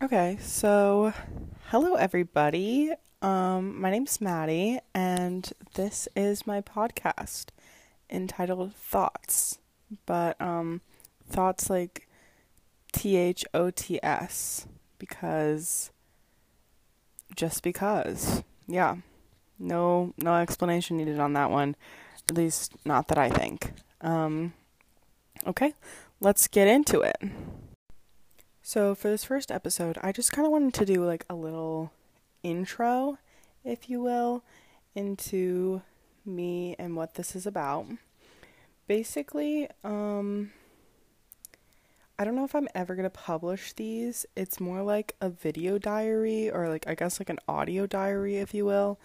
Okay, so hello everybody. Um, my name's Maddie, and this is my podcast entitled Thoughts, but um, thoughts like T H O T S because just because, yeah, no, no explanation needed on that one, at least not that I think. Um, okay, let's get into it. So, for this first episode, I just kind of wanted to do like a little intro, if you will, into me and what this is about. Basically, um, I don't know if I'm ever going to publish these. It's more like a video diary or like I guess like an audio diary if you will.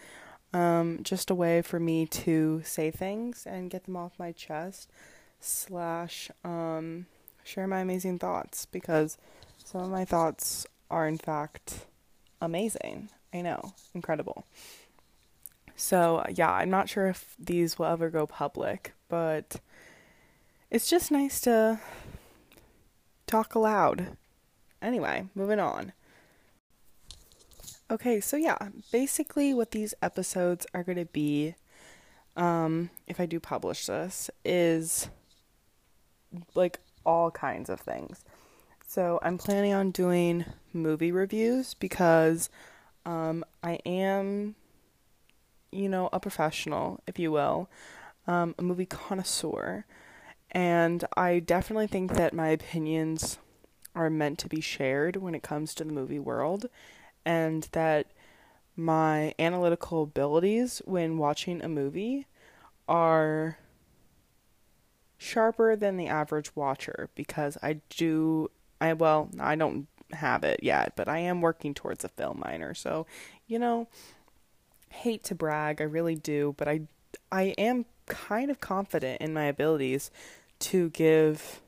Um, just a way for me to say things and get them off my chest slash um, share my amazing thoughts because some of my thoughts are, in fact, amazing. I know, incredible. So, yeah, I'm not sure if these will ever go public, but it's just nice to talk aloud. Anyway, moving on. Okay, so yeah, basically what these episodes are going to be um if I do publish this is like all kinds of things. So I'm planning on doing movie reviews because um, I am, you know, a professional, if you will, um, a movie connoisseur. And I definitely think that my opinions are meant to be shared when it comes to the movie world, and that my analytical abilities when watching a movie are sharper than the average watcher because I do I well, I don't have it yet, but I am working towards a film minor. So, you know, hate to brag, I really do, but I I am kind of confident in my abilities to give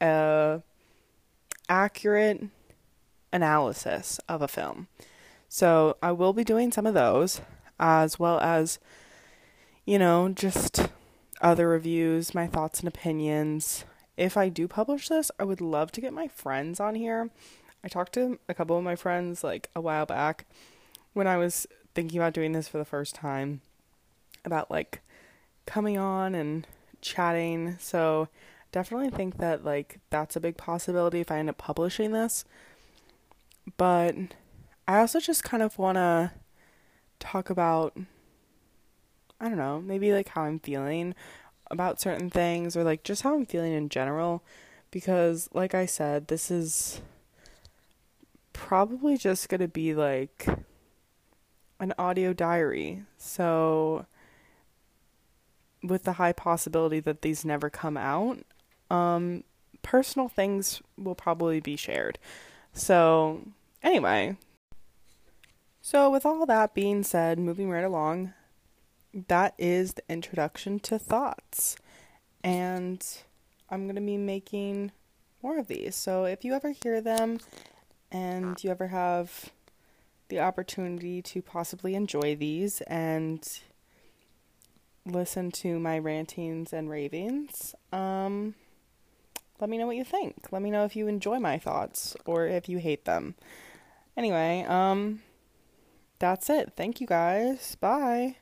a accurate analysis of a film. So, I will be doing some of those as well as you know, just other reviews, my thoughts and opinions, if I do publish this, I would love to get my friends on here. I talked to a couple of my friends like a while back when I was thinking about doing this for the first time about like coming on and chatting. So definitely think that like that's a big possibility if I end up publishing this. But I also just kind of want to talk about I don't know, maybe like how I'm feeling about certain things or like just how I'm feeling in general because like I said this is probably just going to be like an audio diary. So with the high possibility that these never come out, um personal things will probably be shared. So anyway, so with all that being said, moving right along, that is the introduction to thoughts. And I'm going to be making more of these. So if you ever hear them and you ever have the opportunity to possibly enjoy these and listen to my rantings and ravings, um, let me know what you think. Let me know if you enjoy my thoughts or if you hate them. Anyway, um, that's it. Thank you guys. Bye.